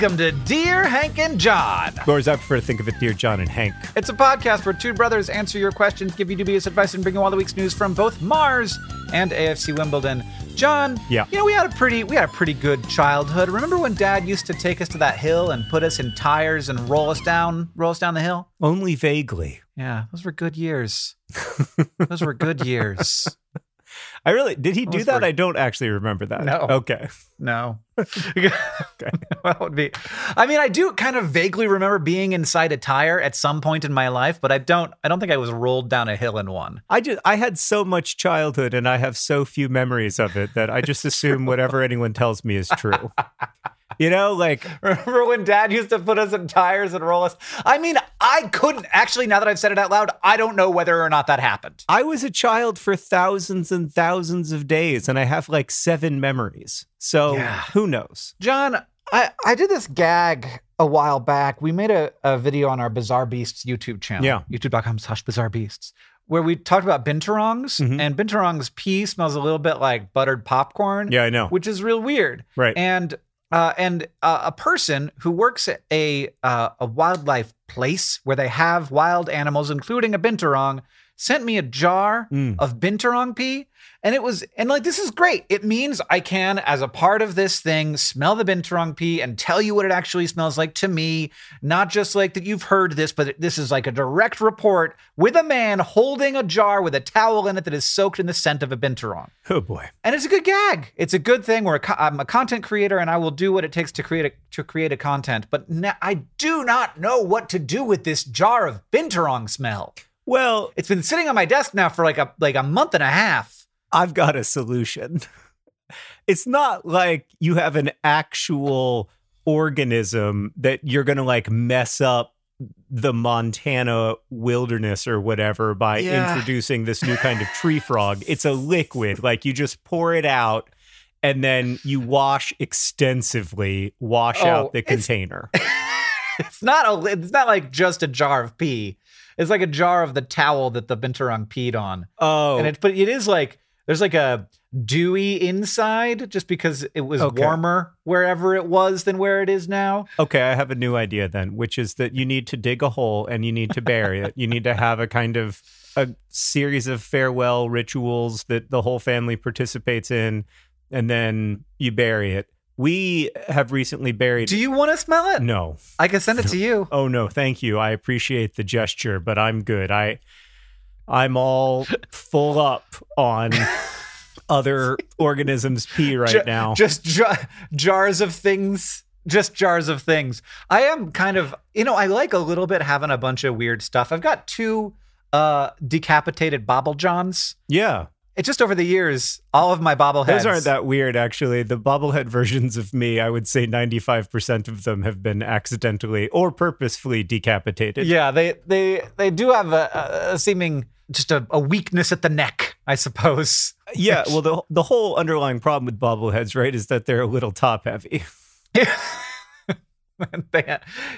Welcome to Dear Hank and John. Or as I prefer to think of it, Dear John and Hank. It's a podcast where two brothers answer your questions, give you dubious advice, and bring you all the week's news from both Mars and AFC Wimbledon. John, Yeah. you know we had a pretty we had a pretty good childhood. Remember when Dad used to take us to that hill and put us in tires and roll us down, roll us down the hill? Only vaguely. Yeah, those were good years. those were good years. I really did he do that? I don't actually remember that. No. Okay. No. okay. that would be. I mean, I do kind of vaguely remember being inside a tire at some point in my life, but I don't. I don't think I was rolled down a hill in one. I just I had so much childhood and I have so few memories of it that I just assume whatever anyone tells me is true. You know, like Remember when Dad used to put us in tires and roll us? I mean, I couldn't actually. Now that I've said it out loud, I don't know whether or not that happened. I was a child for thousands and thousands of days and I have like seven memories. So Yeah. who knows? John, I I did this gag a while back. We made a, a video on our Bizarre Beasts YouTube channel. Yeah. YouTube.com slash Bizarre Beasts. Where we talked about binturongs, Mhm. and binturong's pee smells a little bit like buttered popcorn. Yeah, I know. which is real weird. Right. And uh, and uh, a person who works at a uh, a wildlife place where they have wild animals, including a binturong, sent me a jar Mm. of binturong pee, and it was and like this is great. It means I can, as a part of this thing, smell the binturong pee and tell you what it actually smells like to me. Not just like that you've heard this, but this is like a direct report with a man holding a jar with a towel in it that is soaked in the scent of a binturong. Oh boy. And it's a good gag. It's a good thing. We're a co- I'm a content creator, and I will do what it takes to create a, to create a content. But na- I do not know what to do with this jar of binturong smell. Well, It's been sitting on my desk now for like a like a month and a half. I've got a solution. It's not like you have an actual organism that you're going to like mess up the Montana wilderness or whatever by Yeah. introducing this new kind of tree frog. It's a liquid. Like you just pour it out and then you wash extensively, wash Oh, out the it's- container. It's not a. It's not like just a jar of pee. It's like a jar of the towel that the binturong peed on. Oh, And it, but it is like there's like a dewy inside, just because it was Okay. warmer wherever it was than where it is now. Okay, I have a new idea then, which is that you need to dig a hole and you need to bury it. You need to have a kind of a series of farewell rituals that the whole family participates in, and then you bury it. We have recently buried. Do you want to smell it? no. I can send it to you. Oh no, thank you. I appreciate the gesture, but I'm good. I I'm all full up on other organisms pee right Ju- now. Just jar- jars of things. Just jars of things. I am kind of, you know, I like a little bit having a bunch of weird stuff. I've got two uh decapitated bobble johns. yeah. It just over the years, all of my bobbleheads. Those aren't that weird, actually. The bobblehead versions of me, I would say 95% of them have been accidentally or purposefully decapitated. Yeah, they they they do have a, a, seeming just a, a weakness at the neck, I suppose. Yeah, well, the, the whole underlying problem with bobbleheads, right, is that they're a little top heavy.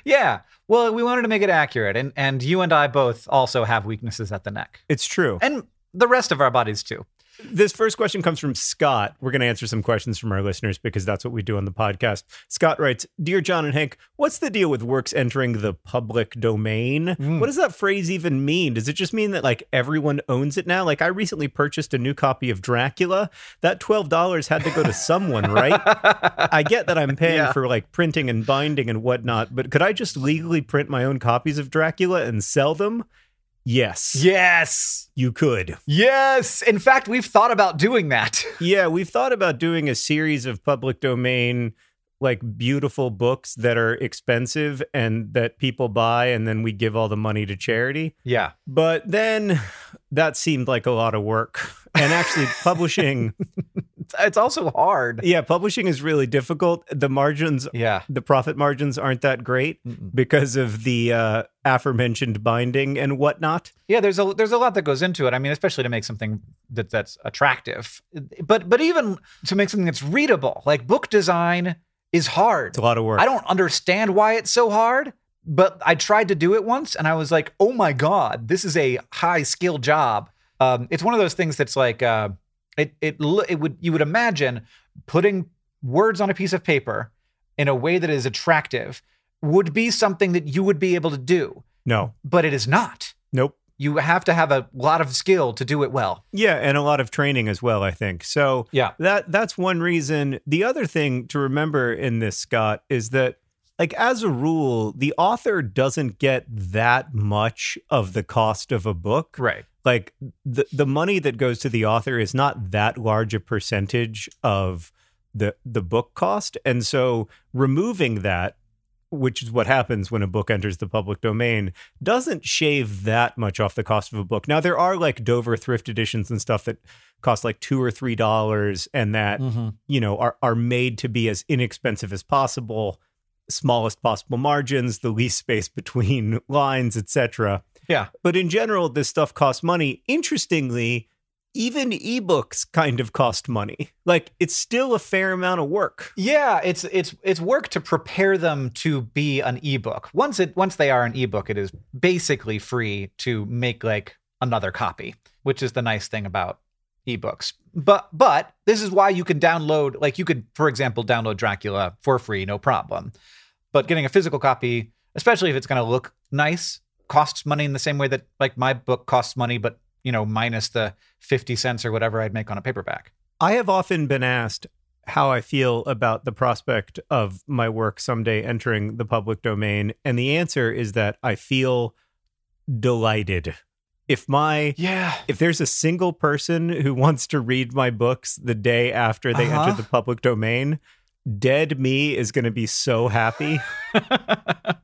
Yeah. Well, we wanted to make it accurate, and and you and I both also have weaknesses at the neck, It's true. and the rest of our bodies too. This first question comes from Scott. We're going to answer some questions from our listeners because that's what we do on the podcast. Scott writes Dear John and Hank, what's the deal with works entering the public domain? Mm. What does that phrase even mean? Does it just mean that like everyone owns it now? Like I recently purchased a new copy of Dracula. That $12 had to go to someone, right? I get that I'm paying Yeah. for like printing and binding and whatnot, but could I just legally print my own copies of Dracula and sell them? Yes, Yes. you could. Yes. In fact, we've thought about doing that. Yeah, we've thought about doing a series of public domain, like beautiful books that are expensive and that people buy, and then we give all the money to charity. Yeah. But then that seemed like a lot of work. And actually, publishing, It's, also hard. yeah, publishing is really difficult. The margins, Yeah. the profit margins aren't that great Mm-mm. because of the uh, aforementioned binding and whatnot. Yeah, there's a there's a lot that goes into it. I mean, especially to make something that that's attractive, but but even to make something that's readable, like book design is hard. It's a lot of work. I don't understand why it's so hard, but I tried to do it once, and I was like, oh my god, this is a high skill job. Um, it's one of those things that's like uh, it it it would you would imagine putting words on a piece of paper in a way that is attractive would be something that you would be able to do, No, but it is not nope. you have to have a lot of skill to do it well. Yeah, and a lot of training as well, I think. So Yeah. that that's one reason. The other thing to remember in this, Scott, is that like as a rule, the author doesn't get that much of the cost of a book. Right. Like the the money that goes to the author is not that large a percentage of the the book cost. And so removing that which is what happens when a book enters the public domain, doesn't shave that much off the cost of a book. Now there are like Dover thrift editions and stuff that cost like two or three dollars and that, mm-hmm. you know, are are made to be as inexpensive as possible, smallest possible margins, the least space between lines, etc. Yeah. But in general, this stuff costs money. Interestingly, even ebooks kind of cost money. Like it's still a fair amount of work. Yeah, it's it's it's work to prepare them to be an ebook. Once it once they are an ebook, it is basically free to make like another copy, which is the nice thing about ebooks. But but this is why you can download like you could for example download Dracula for free no problem. But getting a physical copy, especially if it's going to look nice, costs money in the same way that like my book costs money but you know minus the 50 cents or whatever I'd make on a paperback. I have often been asked how I feel about the prospect of my work someday entering the public domain. And the answer is that I feel delighted. If my Yeah. if there's a single person who wants to read my books the day after they Uh-huh. enter the public domain, dead me is going to be so happy.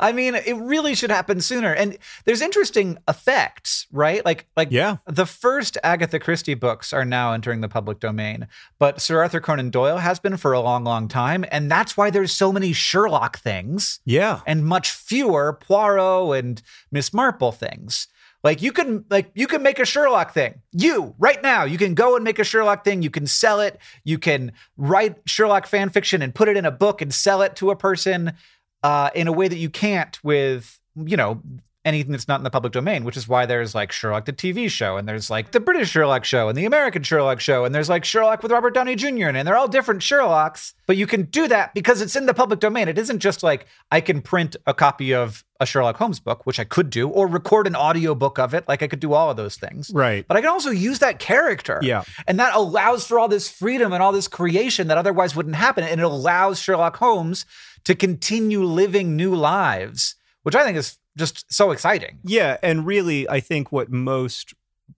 I mean, it really should happen sooner. And there's interesting effects, right? Like, like Yeah. the first Agatha Christie books are now entering the public domain, but Sir Arthur Conan Doyle has been for a long, long time, and that's why there's so many Sherlock things Yeah. and much fewer Poirot and Miss Marple things. Like you can like you can make a Sherlock thing. You right now, you can go and make a Sherlock thing. You can sell it. You can write Sherlock fan fiction and put it in a book and sell it to a person uh, in a way that you can't with you know anything that's not in the public domain. Which is why there's like Sherlock the TV show and there's like the British Sherlock show and the American Sherlock show and there's like Sherlock with Robert Downey Jr. in it, and they're all different Sherlocks. But you can do that because it's in the public domain. It isn't just like I can print a copy of a Sherlock Holmes book, which I could do, or record an audiobook of it. Like I could do all of those things. Right. But I can also use that character. Yeah. And that allows for all this freedom and all this creation that otherwise wouldn't happen. And it allows Sherlock Holmes to continue living new lives, which I think is just so exciting. Yeah, and really, I think what most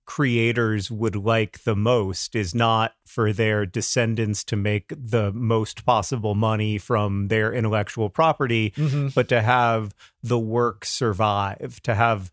creators would like the most is not for their descendants to make the most possible money from their intellectual property, mm-hmm. but to have the work survive, to have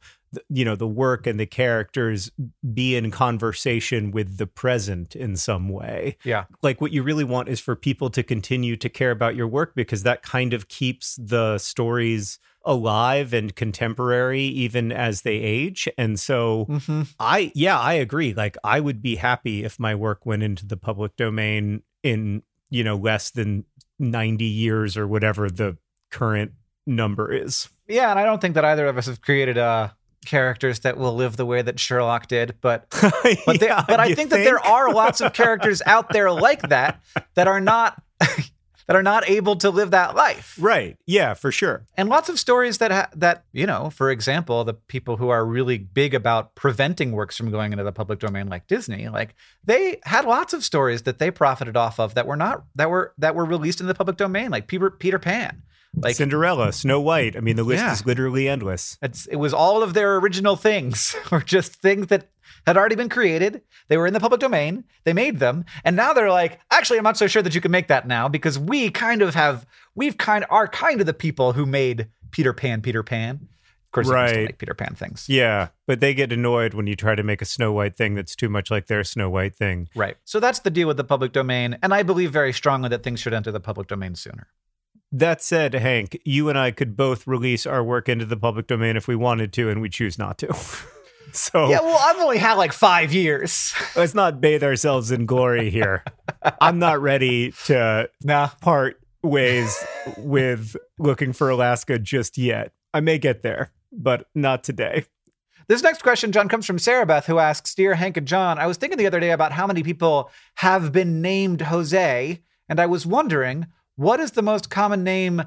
you know the work and the characters be in conversation with the present in some way Yeah. like what you really want is for people to continue to care about your work because that kind of keeps the stories alive and contemporary even as they age and so Mm-hmm. i yeah i agree like i would be happy if my work went into the public domain in you know, less than 90 years or whatever the current number is. Yeah, and I don't think that either of us have created uh, characters that will live the way that Sherlock did, but but, they, Yeah, but I you think, that there are lots of characters out there like that that are not that are not able to live that life. Right. Yeah, for sure. and lots of stories that ha- that you know for example the people who are really big about preventing works from going into the public domain like disney like they had lots of stories that they profited off of that were not that were that were released in the public domain like peter, peter pan like Cinderella, Snow White. I mean, the list Yeah. is literally endless. it's, it was all of their original things or just things that had already been created they were in the public domain they made them and now they're like actually i'm not so sure that you can make that now because we kind of have we've kind are kind of the people who made peter pan peter pan of course you can still Right. make peter pan things Yeah, but they get annoyed when you try to make a Snow White thing that's too much like their Snow White thing. Right. So that's the deal with the public domain. And I believe very strongly that things should enter the public domain sooner. That said, Hank, you and I could both release our work into the public domain if we wanted to, and we choose not to. so Yeah, well, I've only had like five years. let's not bathe ourselves in glory here. I'm not ready to nah. part ways with looking for Alaska just yet. I may get there, but not today. This next question, John, comes from Sarah Beth, who asks Dear Hank and John, I was thinking the other day about how many people have been named Jose, and I was wondering what is the most common name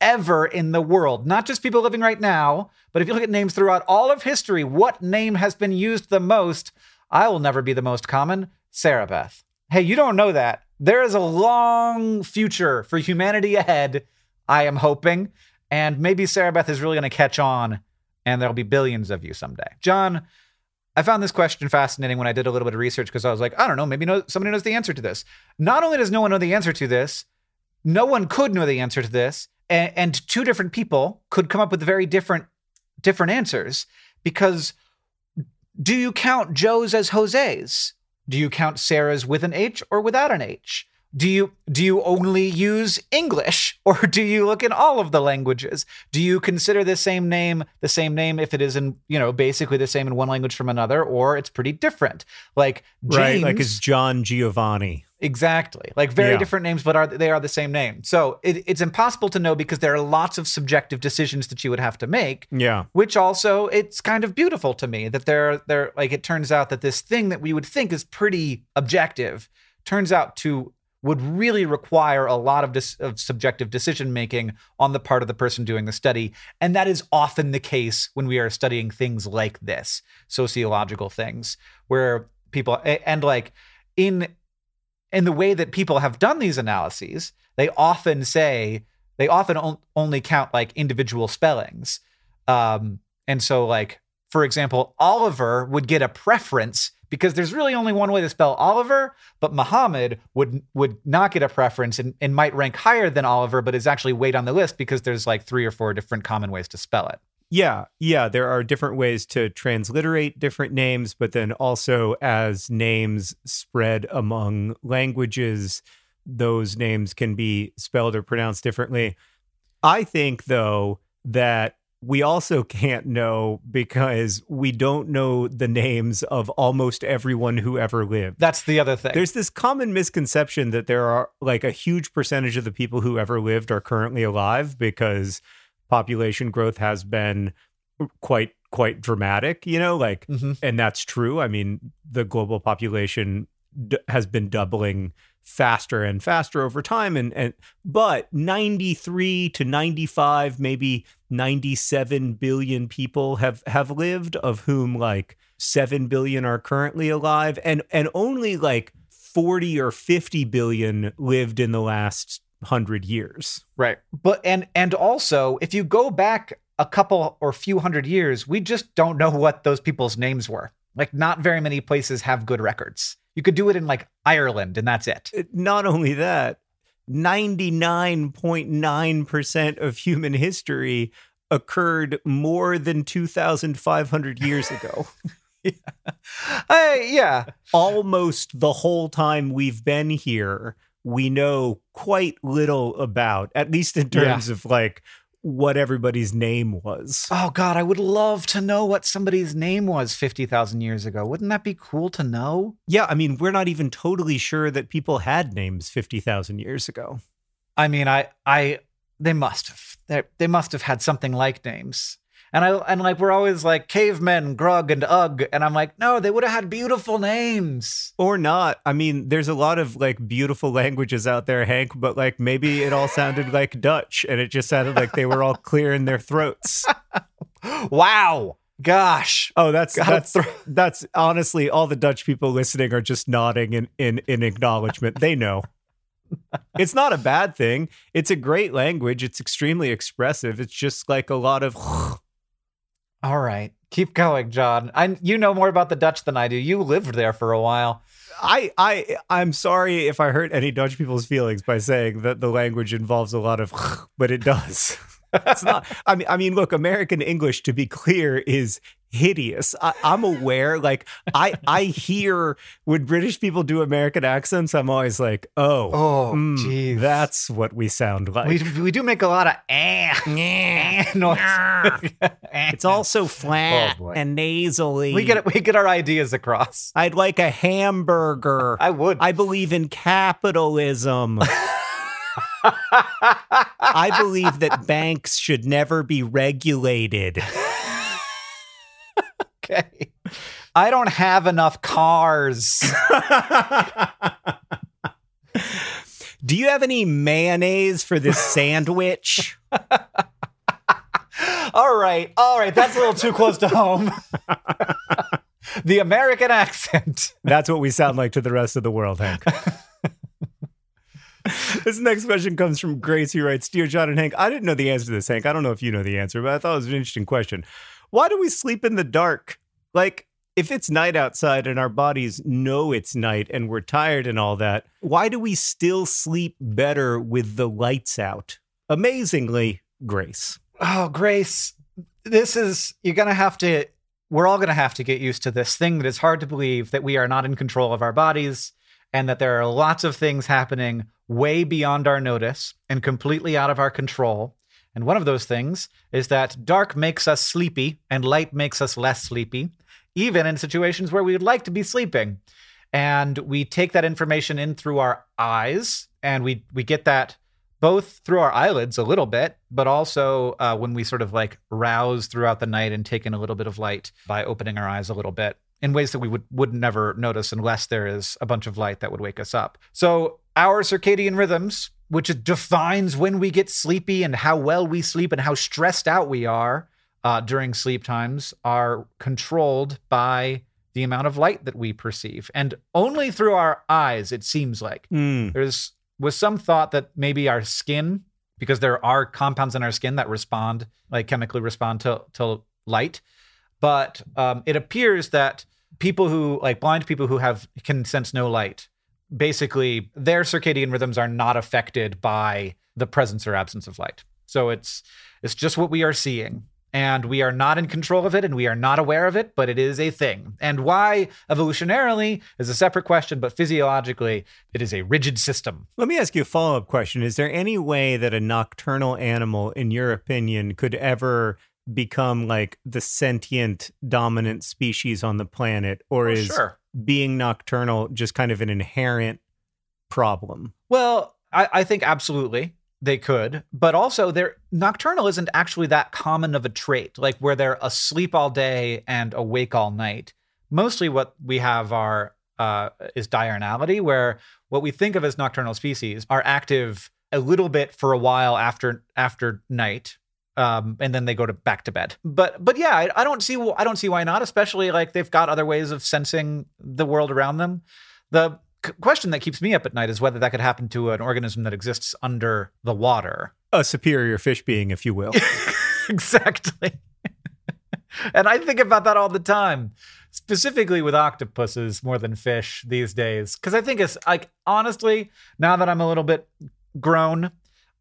ever in the world? Not just people living right now, but if you look at names throughout all of history, what name has been used the most? I will never be the most common. Sarah Beth. Hey, you don't know that. There is a long future for humanity ahead, I am hoping. And maybe Sarah Beth is really going to catch on and there'll be billions of you someday. John, I found this question fascinating when I did a little bit of research because I was like, I don't know, maybe no, somebody knows the answer to this. Not only does no one know the answer to this, no one could know the answer to this, and, and two different people could come up with very different different answers because do you count Joe's as Jose's? Do you count Sarah's with an H or without an H? Do you do you only use English or do you look in all of the languages? Do you consider the same name the same name if it is in, you know, basically the same in one language from another or it's pretty different? Like James Right? Like it's John Giovanni. Exactly. Like very Yeah. different names, but are they are the same name. So it, it's impossible to know because there are lots of subjective decisions that you would have to make Yeah. which also it's kind of beautiful to me that there are there like it turns out that this thing that we would think is pretty objective turns out to would really require a lot of, dis- of subjective decision making on the part of the person doing the study. And that is often the case when we are studying things like this sociological things where people and like in in the way that people have done these analyses they often say they often on- only count like individual spellings. Um, and so, like, for example, Oliver would get a preference because there's really only one way to spell Oliver, but Muhammad would would not get a preference and, and might rank higher than Oliver, but is actually weighed on the list because there's like three or four different common ways to spell it. Yeah, yeah, there are different ways to transliterate different names, but then also as names spread among languages, those names can be spelled or pronounced differently. I think though that we also can't know because we don't know the names of almost everyone who ever lived. That's the other thing. There's this common misconception that there are like a huge percentage of the people who ever lived are currently alive because population growth has been quite quite dramatic, you know, like Mhm. and that's true. I mean, the global population d- has been doubling faster and faster over time and and but 93 to 95 maybe 97 billion people have have lived of whom like 7 billion are currently alive and and only like 40 or 50 billion lived in the last 100 years Right. But and and also, if you go back a couple or few hundred years, we just don't know what those people's names were. Like not very many places have good records. You could do it in like Ireland and that's it. Not only that 99.9% of human history occurred more than 2500 years ago Hey, uh, yeah. almost the whole time we've been here we know quite little about at least in terms of like what everybody's name was. Oh God, I would love to know what somebody's name was fifty thousand years ago. Wouldn't that be cool to know? Yeah, I mean, we're not even totally sure that people had names 50,000 years ago. I mean, I, I, they must have. They, they must have had something like names. And I, and like we're always like cavemen, Grug and Ugg, and I'm like, no, they would have had beautiful names. Or not. I mean, there's a lot of like beautiful languages out there, Hank, but like maybe it all sounded like Dutch and it just sounded like they were all clearing their throats. Wow, gosh. Oh, that's Gotta that's throw- that's honestly all the Dutch people listening are just nodding in in in acknowledgement. They know. It's not a bad thing. It's a great language. It's extremely expressive. It's just like a lot of All right, keep going, John. I, you know more about the Dutch than I do. You lived there for a while. I I I'm sorry if I hurt any Dutch people's feelings by saying that the language involves a lot of but it does. It's not I mean I mean look, American English to be clear is hideous. I, I'm aware like I I hear when British people do American accents, I'm always like, "Oh, Oh, mm, that's what we sound like." We, we do make a lot of eh, eh noise. it's all so flat Oh, and nasally. we get we get our ideas across. I'd like a hamburger. I would. I believe in capitalism. I believe that banks should never be regulated. okay. I don't have enough cars. Do you have any mayonnaise for this sandwich? all right, all right. That's a little too close to home. the American accent. That's what we sound like to the rest of the world, Hank. This next question comes from Grace, who writes Dear John and Hank, I didn't know the answer to this, Hank. I don't know if you know the answer, but I thought it was an interesting question. Why do we sleep in the dark? Like, if it's night outside and our bodies know it's night and we're tired and all that, why do we still sleep better with the lights out? Amazingly, Grace. Oh, Grace, this is, you're going to have to, we're all going to have to get used to this thing that is hard to believe that we are not in control of our bodies and that there are lots of things happening way beyond our notice and completely out of our control. And one of those things is that dark makes us sleepy and light makes us less sleepy, even in situations where we would like to be sleeping. And we take that information in through our eyes and we, we get that both through our eyelids a little bit, but also uh, when we sort of like rouse throughout the night and take in a little bit of light by opening our eyes a little bit in ways that we would would never notice unless there is a bunch of light that would wake us up. So our circadian rhythms, which defines when we get sleepy and how well we sleep and how stressed out we are uh, during sleep times, are controlled by the amount of light that we perceive, and only through our eyes. It seems like Hmm. there's was some thought that maybe our skin, because there are compounds in our skin that respond, like chemically respond to, to light. But um, it appears that people who, like blind people who have can sense no light, basically their circadian rhythms are not affected by the presence or absence of light. So it's it's just what we are seeing. And we are not in control of it and we are not aware of it, but it is a thing. And why evolutionarily is a separate question, but physiologically, it is a rigid system. Let me ask you a follow up question. Is there any way that a nocturnal animal, in your opinion, could ever become like the sentient dominant species on the planet? Or is sure. being nocturnal just kind of an inherent problem? Well, I, I think absolutely they could, but also their nocturnal isn't actually that common of a trait, like where they're asleep all day and awake all night. Mostly what we have are uh, is diurnality, where what we think of as nocturnal species are active a little bit for a while after after night. Um, and then they go to back to bed. But but yeah, I, I don't see I don't see why not. Especially like they've got other ways of sensing the world around them. The c- question that keeps me up at night is whether that could happen to an organism that exists under the water. A superior fish being, if you will. exactly. and I think about that all the time, specifically with octopuses more than fish these days. Because I think it's like, honestly, now that I'm a little bit grown,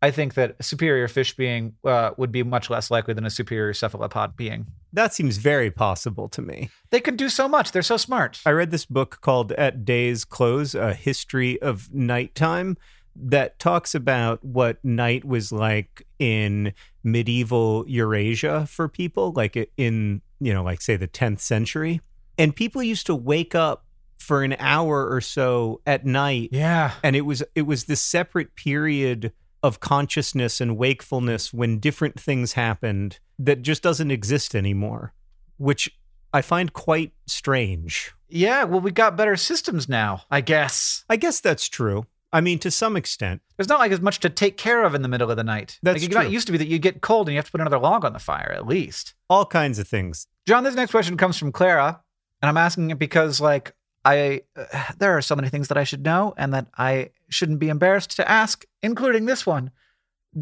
I think that a superior fish being uh, would be much less likely than a superior cephalopod being. that seems very possible to me. They can do so much. They're so smart. I read this book called At Day's Close A History of Nighttime that talks about what night was like in medieval Eurasia for people, like in, you know, like say the 10th century. And people used to wake up for an hour or so at night. Yeah. And it was it was this separate period of consciousness and wakefulness when different things happened that just doesn't exist anymore, which I find quite strange. Yeah, well, we got better systems now, I guess. I guess that's true. I mean, to some extent. There's not like as much to take care of in the middle of the night. That's like, true. It used to be that you get cold and you have to put another log on the fire, at least. All kinds of things. John, this next question comes from Clara, and I'm asking it because, like, I uh, there are so many things that I should know and that I shouldn't be embarrassed to ask, including this one.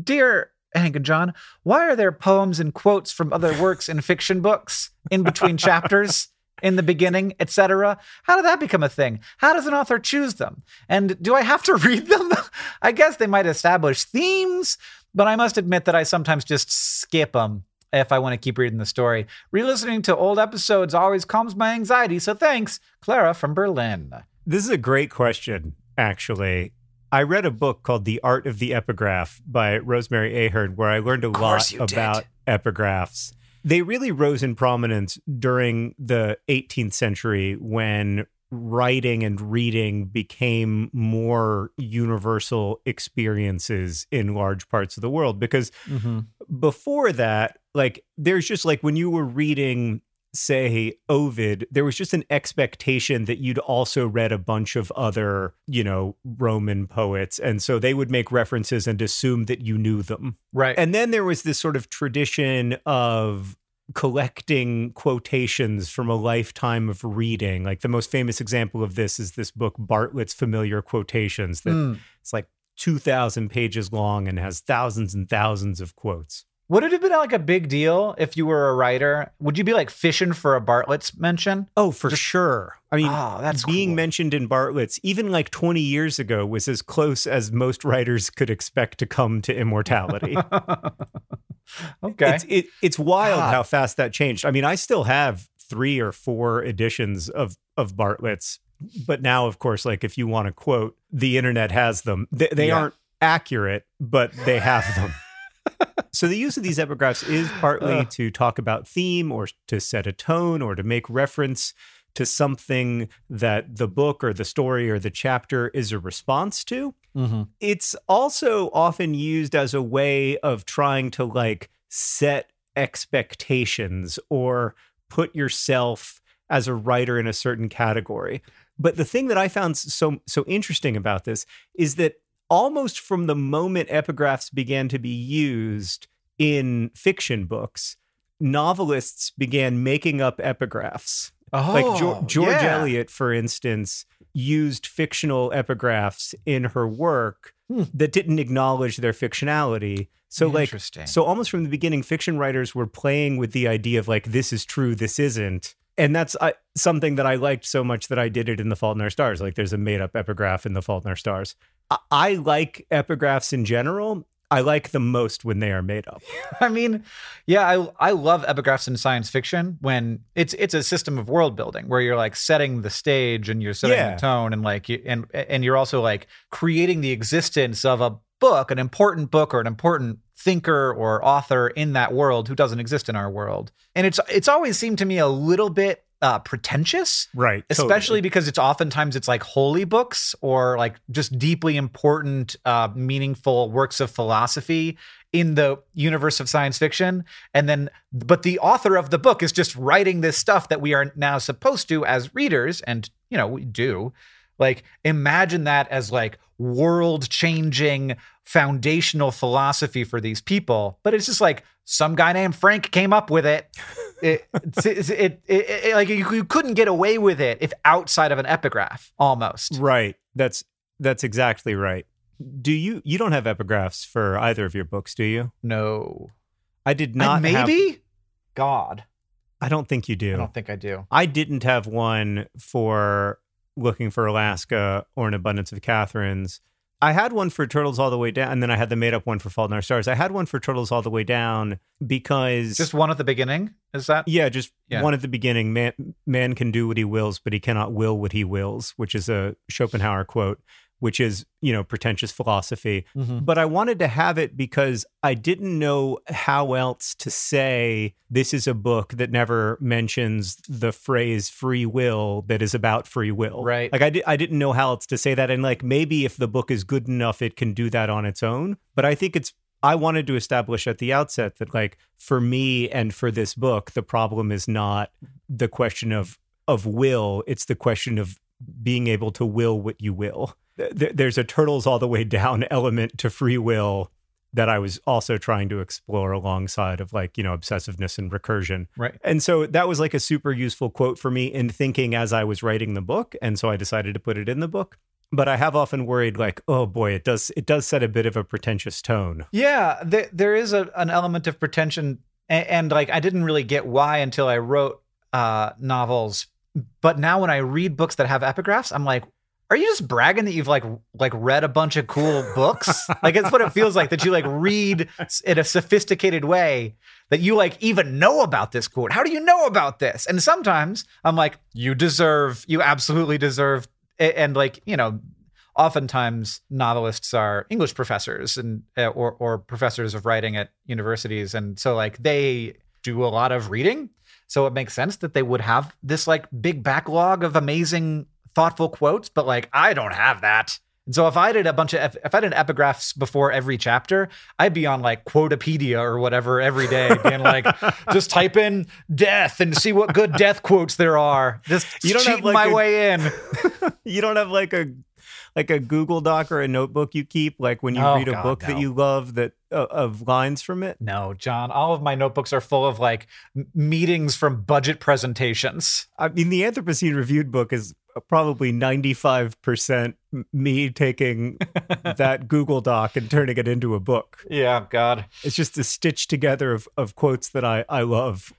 Dear Hank and John, why are there poems and quotes from other works in fiction books in between chapters? in the beginning, etc. How did that become a thing? How does an author choose them? And do I have to read them? I guess they might establish themes, but I must admit that I sometimes just skip them if I want to keep reading the story. Re-listening to old episodes always calms my anxiety, so thanks, Clara from Berlin. This is a great question, actually. I read a book called The Art of the Epigraph by Rosemary Ahern, where I learned a lot you did. about epigraphs. They really rose in prominence during the 18th century when writing and reading became more universal experiences in large parts of the world. Because mm-hmm. before that, like, there's just like when you were reading say Ovid, there was just an expectation that you'd also read a bunch of other, you know, Roman poets. And so they would make references and assume that you knew them. Right. And then there was this sort of tradition of collecting quotations from a lifetime of reading. Like the most famous example of this is this book, Bartlett's Familiar Quotations, that Mm. it's like 2,000 pages long and has thousands and thousands of quotes. Would it have been like a big deal if you were a writer? Would you be like fishing for a Bartlett's mention? Oh, for sure. I mean, Oh, that's being cool. mentioned in Bartlett's, even like 20 years ago, was as close as most writers could expect to come to immortality. okay. It's it, it's wild God. how fast that changed. I mean, I still have three or four editions of of Bartlett's, but now, of course, like if you want to quote, the internet has them. They, they Yeah. aren't accurate, but they have them. so the use of these epigraphs is partly Ugh. to talk about theme or to set a tone or to make reference to something that the book or the story or the chapter is a response to mm-hmm. it's also often used as a way of trying to like set expectations or put yourself as a writer in a certain category. But the thing that I found so so interesting about this is that almost from the moment epigraphs began to be used in fiction books, novelists began making up epigraphs. Oh, Like George, George yeah. Eliot, for instance, used fictional epigraphs in her work Hmm. that didn't acknowledge their fictionality. So, like, so almost from the beginning, fiction writers were playing with the idea of like, this is true, this isn't. And that's uh, something that I liked so much that I did it in The Fault in Our Stars. Like, there's a made up epigraph in The Fault in Our Stars. I, like epigraphs in general. I like them most when they are made up. I mean, yeah, I I love epigraphs in science fiction when it's it's a system of world building where you're like setting the stage and you're setting Yeah. the tone and like you, and and you're also like creating the existence of a book, an important book or an important thinker or author in that world who doesn't exist in our world. And it's it's always seemed to me a little bit uh pretentious Right. especially because it's oftentimes it's like holy books or like just deeply important uh meaningful works of philosophy in the universe of science fiction. And then but the author of the book is just writing this stuff that we are now supposed to as readers and you know we do. Like imagine that as like world changing foundational philosophy for these people but it's just like some guy named frank came up with it it, it, it, it, like you, you couldn't get away with it if outside of an epigraph almost Right. That's that's exactly right. Do you you don't have epigraphs for either of your books, do you? no I did I- not have- maybe god I don't think you do. i don't think i do I didn't have one for looking for Alaska or an abundance of Catherines. I had one for Turtles All the Way Down, and then I had the made up one for Fault in Our Stars. I had one for Turtles All the Way Down because just one at the beginning is that yeah, just Yeah. one at the beginning. Man, man can do what he wills, but he cannot will what he wills, which is a Schopenhauer quote. Which is, you know, pretentious philosophy. Mhm. But I wanted to have it because I didn't know how else to say this is a book that never mentions the phrase free will that is about free will. Right. Like I, di- I didn't know how else to say that. And like maybe if the book is good enough, it can do that on its own. But I think it's, I wanted to establish at the outset that like for me and for this book, the problem is not the question of of will, it's the question of being able to will what you will. Th- There's a turtles all the way down element to free will that I was also trying to explore alongside of like, you know, obsessiveness and recursion. Right. And so that was like a super useful quote for me in thinking as I was writing the book. And so I decided to put it in the book. But I have often worried like, oh boy, it does it does set a bit of a pretentious tone. Yeah, there, there is a, an element of pretension, and, and like I didn't really get why until I wrote uh, novels. But now when I read books that have epigraphs, I'm like, are you just bragging that you've like like read a bunch of cool books? like it's what it feels like that you like read in a sophisticated way that you like even know about this quote. How do you know about this? And sometimes I'm like, you deserve, you absolutely deserve, and like you know, oftentimes novelists are English professors and uh, or or professors of writing at universities, and so like they do a lot of reading. So it makes sense that they would have this like big backlog of amazing, thoughtful quotes. But like I don't have that. And so if I did a bunch of if I did epigraphs before every chapter, I'd be on like Quotopedia or whatever every day, being like, just type in death and see what good death quotes there are. Just You don't have, like, my a- way in. you don't have like a like a Google Doc or a notebook you keep like when you Oh, read a God, book no. that you love that uh, of lines from it. No, John, all of my notebooks are full of like meetings from budget presentations. I mean, the Anthropocene Reviewed book is probably 95% me taking that Google Doc and turning it into a book. Yeah, God. It's just a stitch together of, of quotes that I, I love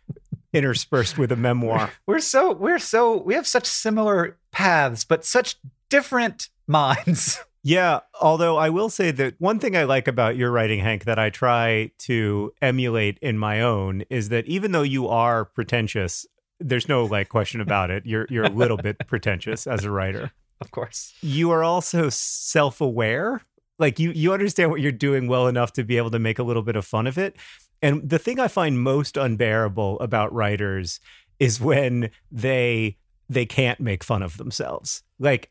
interspersed with a memoir. We're so we're so we have such similar paths, but such different minds. Yeah, although I will say that one thing I like about your writing, Hank, that I try to emulate in my own is that even though you are pretentious, there's no like question about it. You're you're a little bit pretentious as a writer. Of course. You are also self-aware. Like you you understand what you're doing well enough to be able to make a little bit of fun of it. And the thing I find most unbearable about writers is when they they can't make fun of themselves. Like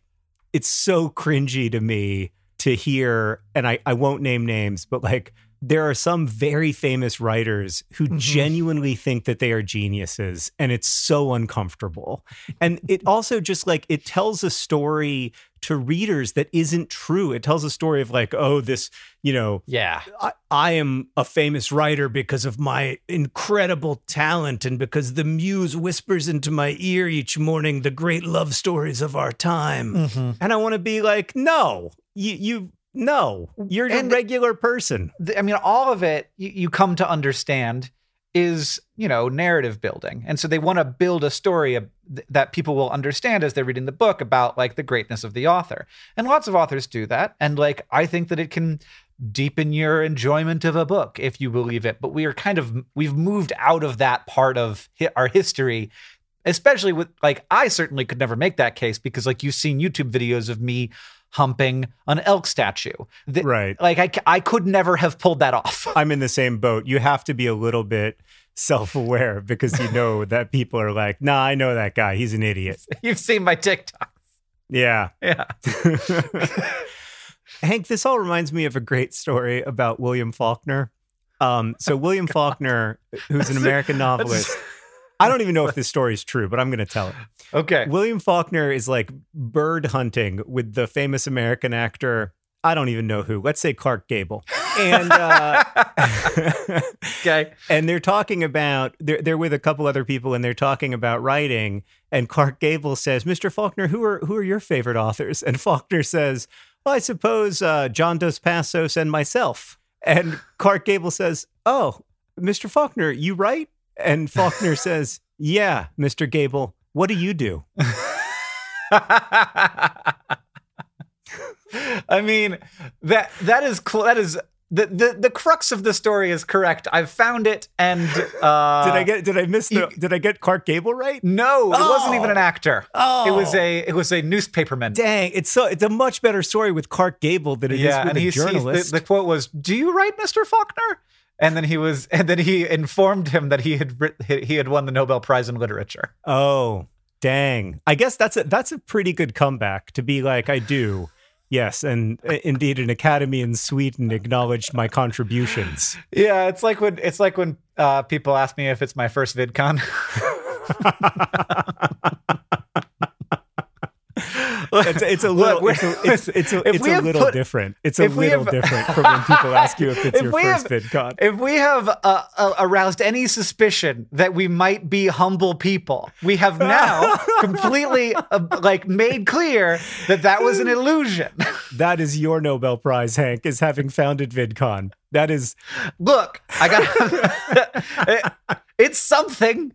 it's so cringy to me to hear, and I, I won't name names, but like there are some very famous writers who Mhm. genuinely think that they are geniuses, and it's so uncomfortable. And it also just like it tells a story to readers that isn't true. It tells a story of like, oh, this, you know, Yeah. I, I am a famous writer because of my incredible talent and because the muse whispers into my ear each morning the great love stories of our time. Mm-hmm. And I want to be like, no, you, you, no, you're And- a regular person. I mean, all of it you, you come to understand is you know narrative building, and so they want to build a story that people will understand as they're reading the book about like the greatness of the author. And lots of authors do that, and like I think that it can deepen your enjoyment of a book if you believe it. But we are kind of we've moved out of that part of hi- our history especially with like I certainly could never make that case because like you've seen YouTube videos of me humping an elk statue. Th- Right. Like I, I could never have pulled that off. I'm in the same boat. You have to be a little bit self aware because you know that people are like, nah, I know that guy. He's an idiot. You've seen my TikTok. Yeah. Yeah. Hank, this all reminds me of a great story about William Faulkner. Um, so William Faulkner, who's an American novelist, I don't even know if this story is true, but I'm going to tell it. Okay. William Faulkner is like bird hunting with the famous American actor. I don't even know who. Let's say Clark Gable, and uh, Okay. and they're talking about they're they're with a couple other people, and they're talking about writing. And Clark Gable says, "Mr. Faulkner, who are who are your favorite authors?" And Faulkner says, well, "I suppose uh, John Dos Passos and myself." And Clark Gable says, "Oh, Mr. Faulkner, you write?" And Faulkner says, "Yeah, Mr. Gable. What do you do?" I mean that that is cl- that is the, the the crux of the story is correct. I've found it, and uh, did I get? Did I miss the? you- did I get Clark Gable right? No, it wasn't even an Oh. actor. Oh, It was a it was a newspaperman. dang. It's so. It's a much better story with Clark Gable than it is yeah, with and a journalist. the, the quote was, "Do you write, Mister Faulkner?" And then he was, and then he informed him that he had he had won the Nobel Prize in Literature. oh, dang. I guess that's a that's a pretty good comeback to be like I do. Yes, and indeed, an academy in Sweden acknowledged my contributions. Yeah, it's like when it's like when uh, people ask me if it's my first VidCon. It's, it's a little. Look, it's a, it's, a, it's a little put- different. It's a little have- different from when people ask you if it's If your first have- VidCon. if we have uh, uh, aroused any suspicion that we might be humble people, we have now completely uh, like made clear that that was an illusion. That is your Nobel Prize, Hank, is having founded VidCon. That is Look, I got it's something.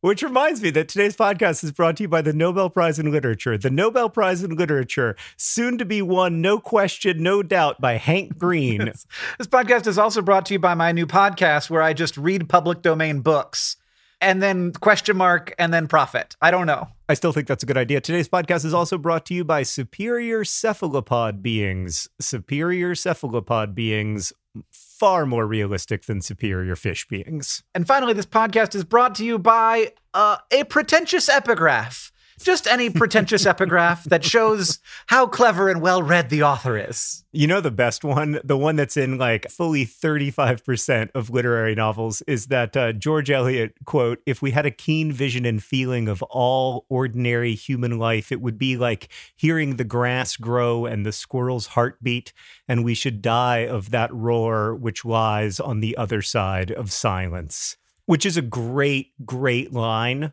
Which reminds me that today's podcast is brought to you by the Nobel Prize in Literature. The Nobel Prize in Literature, soon to be won, no question, no doubt, by Hank Green. This podcast is also brought to you by my new podcast where I just read public domain books and then question mark and then profit. I don't know. I still think that's a good idea. Today's podcast is also brought to you by superior cephalopod beings. Superior cephalopod beings, far more realistic than superior fish beings. And finally, this podcast is brought to you by uh, a pretentious epigraph. Just any pretentious epigraph that shows how clever and well read the author is. You know the best one, the one that's in like fully 35% of literary novels is that uh, George Eliot quote, if we had a keen vision and feeling of all ordinary human life, it would be like hearing the grass grow and the squirrel's heartbeat, and we should die of that roar which lies on the other side of silence. Which is a great, great line.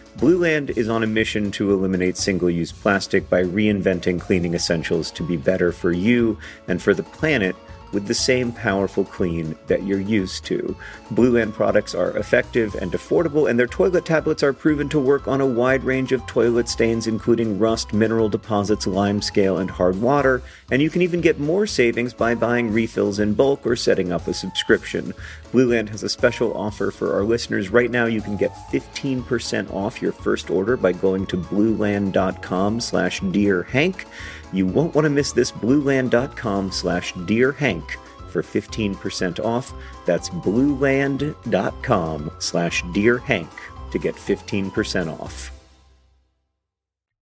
Blueland is on a mission to eliminate single use plastic by reinventing cleaning essentials to be better for you and for the planet with the same powerful clean that you're used to. Blueland products are effective and affordable, and their toilet tablets are proven to work on a wide range of toilet stains, including rust, mineral deposits, lime scale, and hard water. And you can even get more savings by buying refills in bulk or setting up a subscription. Blueland has a special offer for our listeners. Right now, you can get 15% off your first order by going to blueland.com slash dear Hank. You won't want to miss this blueland.com slash dear Hank for 15% off. That's blueland.com slash dear Hank to get 15% off.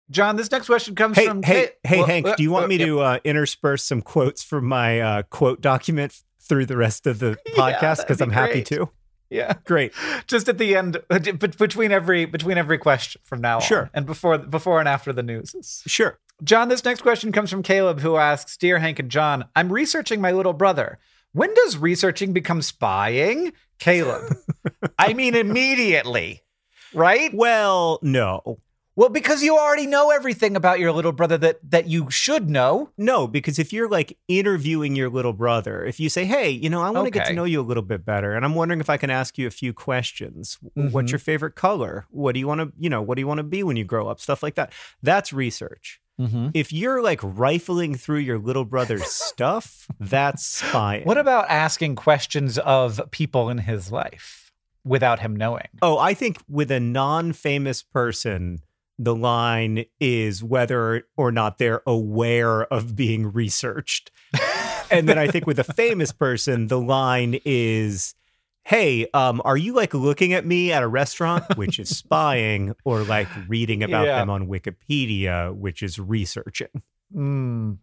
John, this next question comes Hey, from hey, Kate- hey, Well, Hank, uh, do you want uh, me yeah. to uh, intersperse some quotes from my uh, quote document through the rest of the podcast? Because be I'm happy to. Yeah. Great. just at the end uh, between every between every question from now on Sure. and before before and after the news Sure. john this next question comes from caleb who asks dear hank and john i'm researching my little brother when does researching become spying caleb i mean immediately right Well, no. Well because you already know everything about your little brother that that you should know No, because if you're like interviewing your little brother, if you say, "Hey, you know, I want to get to know you a little bit better, and I'm wondering if I can ask you a few questions. W- What's mm-hmm. your favorite color? What do you want to, you know, what do you want to be when you grow up? Stuff like that. That's research. Mm-hmm. If you're like rifling through your little brother's stuff, that's spying. what about asking questions of people in his life without him knowing Oh, I think with a non-famous person, the line is whether or not they're aware of being researched. and then I think with a famous person, the line is, "Hey, um, are you like looking at me at a restaurant, which is spying, or like reading about Yeah. them on Wikipedia, which is researching?" Mm.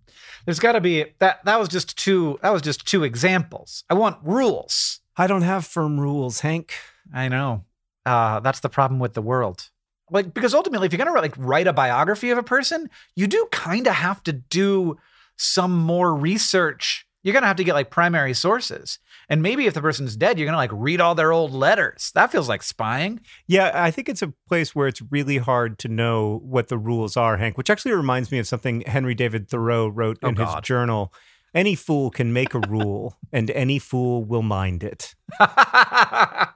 There's got to be that. That was just two. That was just two examples. I want rules. I don't have firm rules, Hank. I know. Uh, that's the problem with the world. Like because ultimately, if you're gonna like write a biography of a person, you do kind of have to do some more research you're going to have to get like primary sources. And maybe if the person's dead, you're going to like read all their old letters. That feels like spying. Yeah, I think it's a place where it's really hard to know what the rules are, Hank, which actually reminds me of something Henry David Thoreau wrote Oh, in his journal. Any fool can make a rule, and any fool will mind it. wow.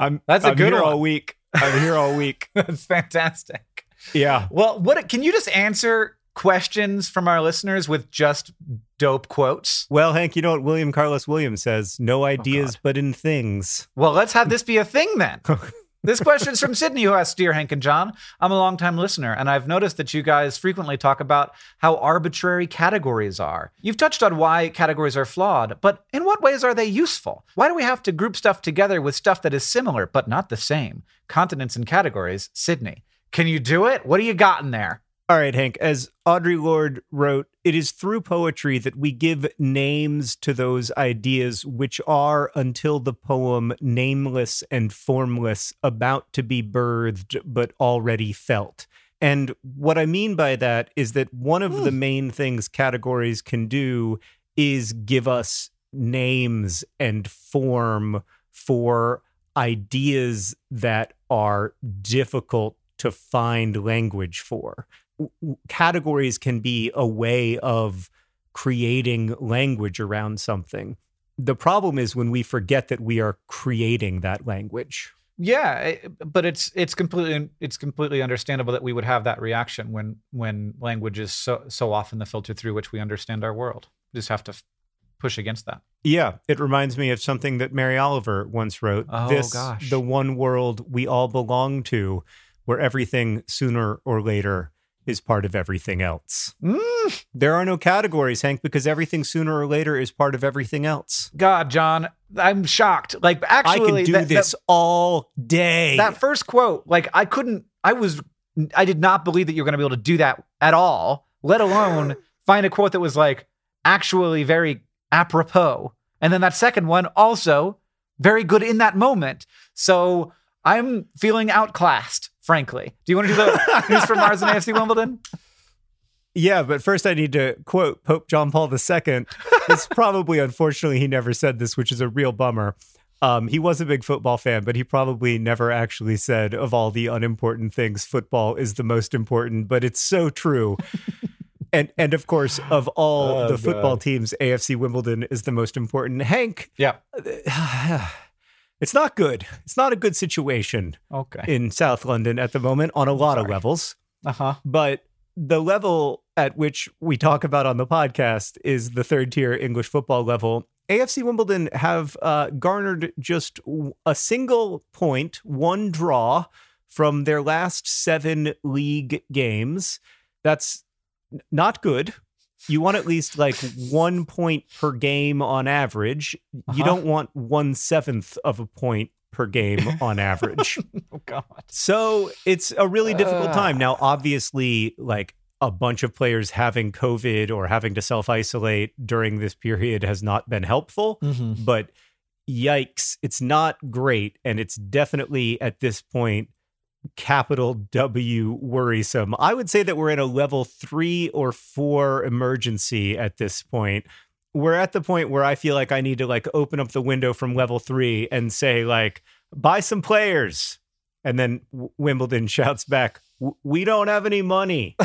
I'm, That's a I'm good here one. all week. I'm here all week. That's fantastic. Yeah. Well, what can you just answer questions from our listeners with just dope quotes? Well, Hank, you know what William Carlos Williams says? No oh, ideas, but in things. Well, let's have this be a thing then. This question's from Sydney, who asks, Dear Hank and John, I'm a longtime listener, and I've noticed that you guys frequently talk about how arbitrary categories are. You've touched on why categories are flawed, but in what ways are they useful? Why do we have to group stuff together with stuff that is similar but not the same? Continents and categories, Sydney. Can you do it? What do you got in there? All right, Hank. As Audre Lorde wrote, it is through poetry that we give names to those ideas which are, until the poem, nameless and formless, about to be birthed, but already felt. And what I mean by that is that one of the hmm. main things categories can do is give us names and form for ideas that are difficult to find language for. Categories can be a way of creating language around something. The problem is when we forget that we are creating that language. Yeah, eh, but it's it's completely it's completely understandable that we would have that reaction when when language is so so often the filter through which we understand our world. We just have to f- push against that. Yeah, it reminds me of something that Mary Oliver once wrote. Oh, this, gosh. the one world we all belong to, where everything sooner or later is part of everything else. Mm, There are no categories, Hank, because everything sooner or later is part of everything else. God, John, I'm shocked. Like actually, I can do that- that- this all day. that first quote, like I couldn't, I was, I did not believe that you were going to be able to do that at all, let alone find a quote that was like actually very apropos. And then that second one also very good in that moment. So I'm feeling outclassed, frankly. Do you want to do the news from Mars and AFC Wimbledon? yeah, but first I need to quote Pope John Paul II. It's probably, unfortunately, he never said this, which is a real bummer. Um, he was a big football fan, but he probably never actually said, of all the unimportant things, football is the most important. But it's so true. and and of course, of all Oh, the football God. teams, AFC Wimbledon is the most important. Hank, Yeah. It's not good. It's not a good situation Okay. in South London at the moment on a lot of levels. Uh huh. But the level at which we talk about on the podcast is the third tier English football level. AFC Wimbledon have uh, garnered just a single point, one draw from their last seven league games. That's not good. You want at least like one point per game on average. You Uh-huh. don't want one seventh of a point per game on average. Oh God. So it's a really difficult Ugh. time. Now, obviously, like a bunch of players having COVID or having to self isolate during this period has not been helpful, Mm-hmm. but yikes, it's not great. And it's definitely at this point, capital W worrisome. I would say that we're in a level three or four emergency at this point. We're at the point where I feel like I need to like open up the window from level three and say, like, buy some players. And then Wimbledon shouts back, "We don't have any money.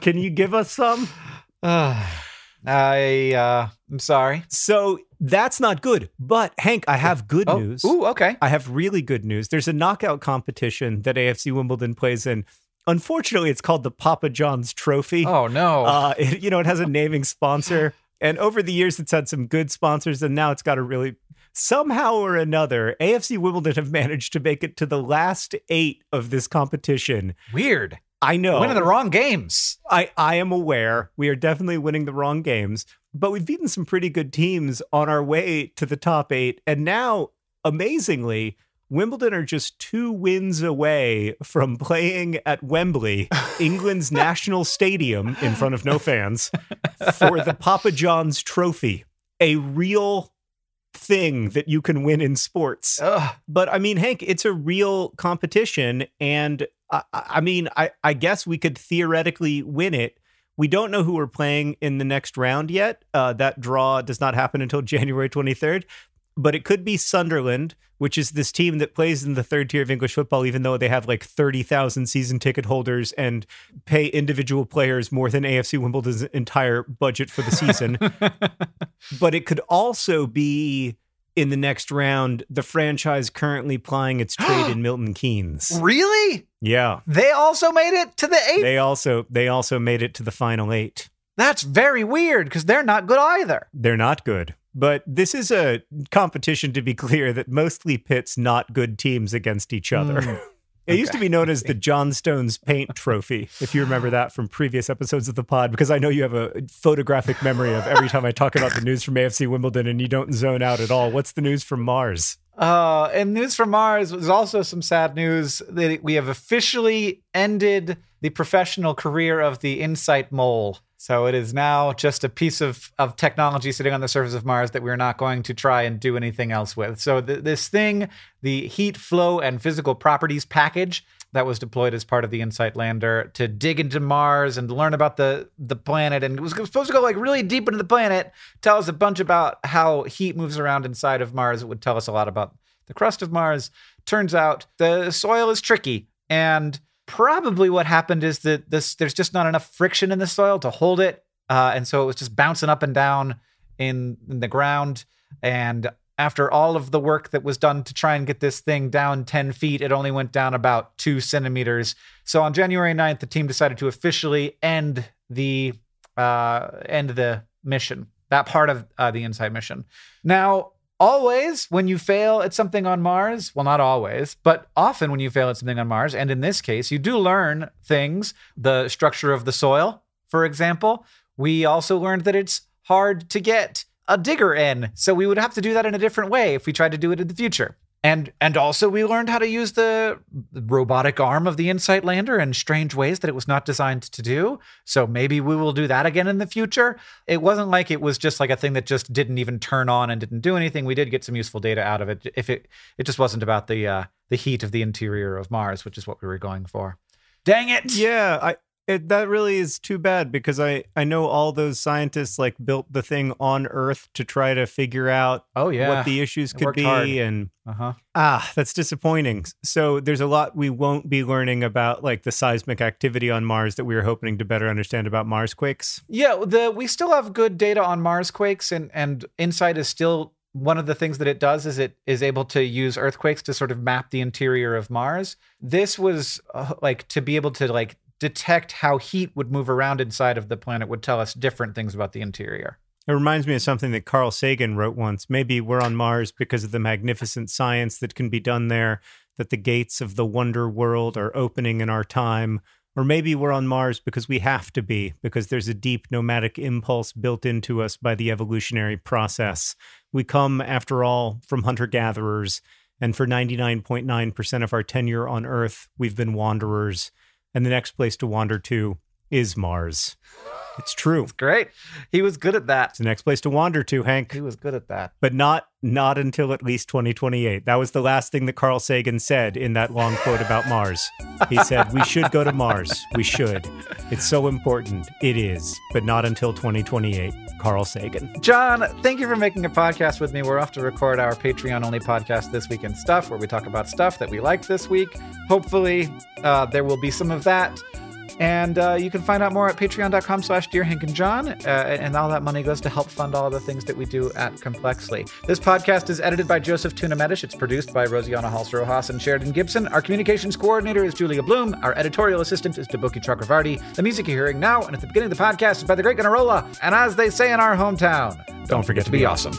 Can you give us some?" Ah. I uh, I'm sorry. So that's not good. But Hank, I have good Oh, news. ooh, okay. I have really good news. There's a knockout competition that AFC Wimbledon plays in. Unfortunately, it's called the Papa John's Trophy. Oh no. Uh, it, you know, it has a naming sponsor, and over the years, it's had some good sponsors, and now it's got a really somehow or another, AFC Wimbledon have managed to make it to the last eight of this competition. Weird. I know. Winning the wrong games. I, I am aware we are definitely winning the wrong games, but we've beaten some pretty good teams on our way to the top eight. And now, amazingly, Wimbledon are just two wins away from playing at Wembley, England's national stadium, in front of no fans, for the Papa John's Trophy, a real thing that you can win in sports. Ugh. But I mean, Hank, it's a real competition. And I, I mean, I, I guess we could theoretically win it. We don't know who we're playing in the next round yet. Uh, that draw does not happen until January 23rd. But it could be Sunderland, which is this team that plays in the third tier of English football, even though they have like 30,000 season ticket holders and pay individual players more than AFC Wimbledon's entire budget for the season. but it could also be in the next round, the franchise currently plying its trade in Milton Keynes. Really? Yeah. They also made it to the eight. They also they also made it to the final eight. That's very weird because they're not good either. They're not good. But this is a competition, to be clear, that mostly pits not good teams against each other. Mm. It okay. used to be known as the Johnstone's Paint Trophy, if you remember that from previous episodes of the pod, because I know you have a photographic memory of every time I talk about the news from AFC Wimbledon and you don't zone out at all. What's the news from Mars? Uh, and news from Mars was also some sad news that we have officially ended the professional career of the InSight Mole. So it is now just a piece of, of technology sitting on the surface of Mars that we're not going to try and do anything else with. So th- this thing, the heat flow and physical properties package that was deployed as part of the InSight lander to dig into Mars and learn about the the planet, and it was supposed to go like really deep into the planet, tell us a bunch about how heat moves around inside of Mars. It would tell us a lot about the crust of Mars. Turns out the soil is tricky and probably what happened is that this there's just not enough friction in the soil to hold it, uh, and so it was just bouncing up and down in, in the ground. And after all of the work that was done to try and get this thing down 10 feet, it only went down about two centimeters. So on January 9th, the team decided to officially end the uh, end the mission, that part of uh, the InSight mission. Now, always when you fail at something on Mars, well, not always, but often when you fail at something on Mars, and in this case, you do learn things, the structure of the soil, for example. We also learned that it's hard to get a digger in. So we would have to do that in a different way if we tried to do it in the future. And and also we learned how to use the robotic arm of the InSight lander in strange ways that it was not designed to do. So maybe we will do that again in the future. It wasn't like it was just like a thing that just didn't even turn on and didn't do anything. We did get some useful data out of it. If it it just wasn't about the uh, the heat of the interior of Mars, which is what we were going for. Dang it! Yeah, I it, that really is too bad because I, I know all those scientists like built the thing on Earth to try to figure out oh yeah what the issues it could be hard. and uh-huh. ah that's disappointing. So there's a lot we won't be learning about like the seismic activity on Mars that we were hoping to better understand about Mars quakes. Yeah, the we still have good data on Mars quakes and and InSight is still one of the things that it does is it is able to use earthquakes to sort of map the interior of Mars. This was uh, like to be able to like detect how heat would move around inside of the planet would tell us different things about the interior. It reminds me of something that Carl Sagan wrote once. Maybe we're on Mars because of the magnificent science that can be done there, that the gates of the wonder world are opening in our time. Or maybe we're on Mars because we have to be, because there's a deep nomadic impulse built into us by the evolutionary process. We come, after all, from hunter gatherers, and for 99.9% of our tenure on Earth, we've been wanderers and the next place to wander to is Mars. It's true. It's great. He was good at that. It's the next place to wander to, Hank. He was good at that. But not not until at least 2028. That was the last thing that Carl Sagan said in that long quote about Mars. He said, "We should go to Mars. We should. It's so important. It is, but not until 2028." Carl Sagan. John, thank you for making a podcast with me. We're off to record our Patreon only podcast this week in stuff where we talk about stuff that we liked this week. Hopefully, uh, there will be some of that. And uh, you can find out more at patreon.com slash Dear Hank and John. Uh, and all that money goes to help fund all the things that we do at Complexly. This podcast is edited by Joseph Tuna-Medina. It's produced by Rosianna Halse Rojas and Sheridan Gibson. Our communications coordinator is Julia Bloom. Our editorial assistant is Deboki Chakravarti. The music you're hearing now and at the beginning of the podcast is by the great Gunnarolla. And as they say in our hometown, don't, forget, to be, awesome.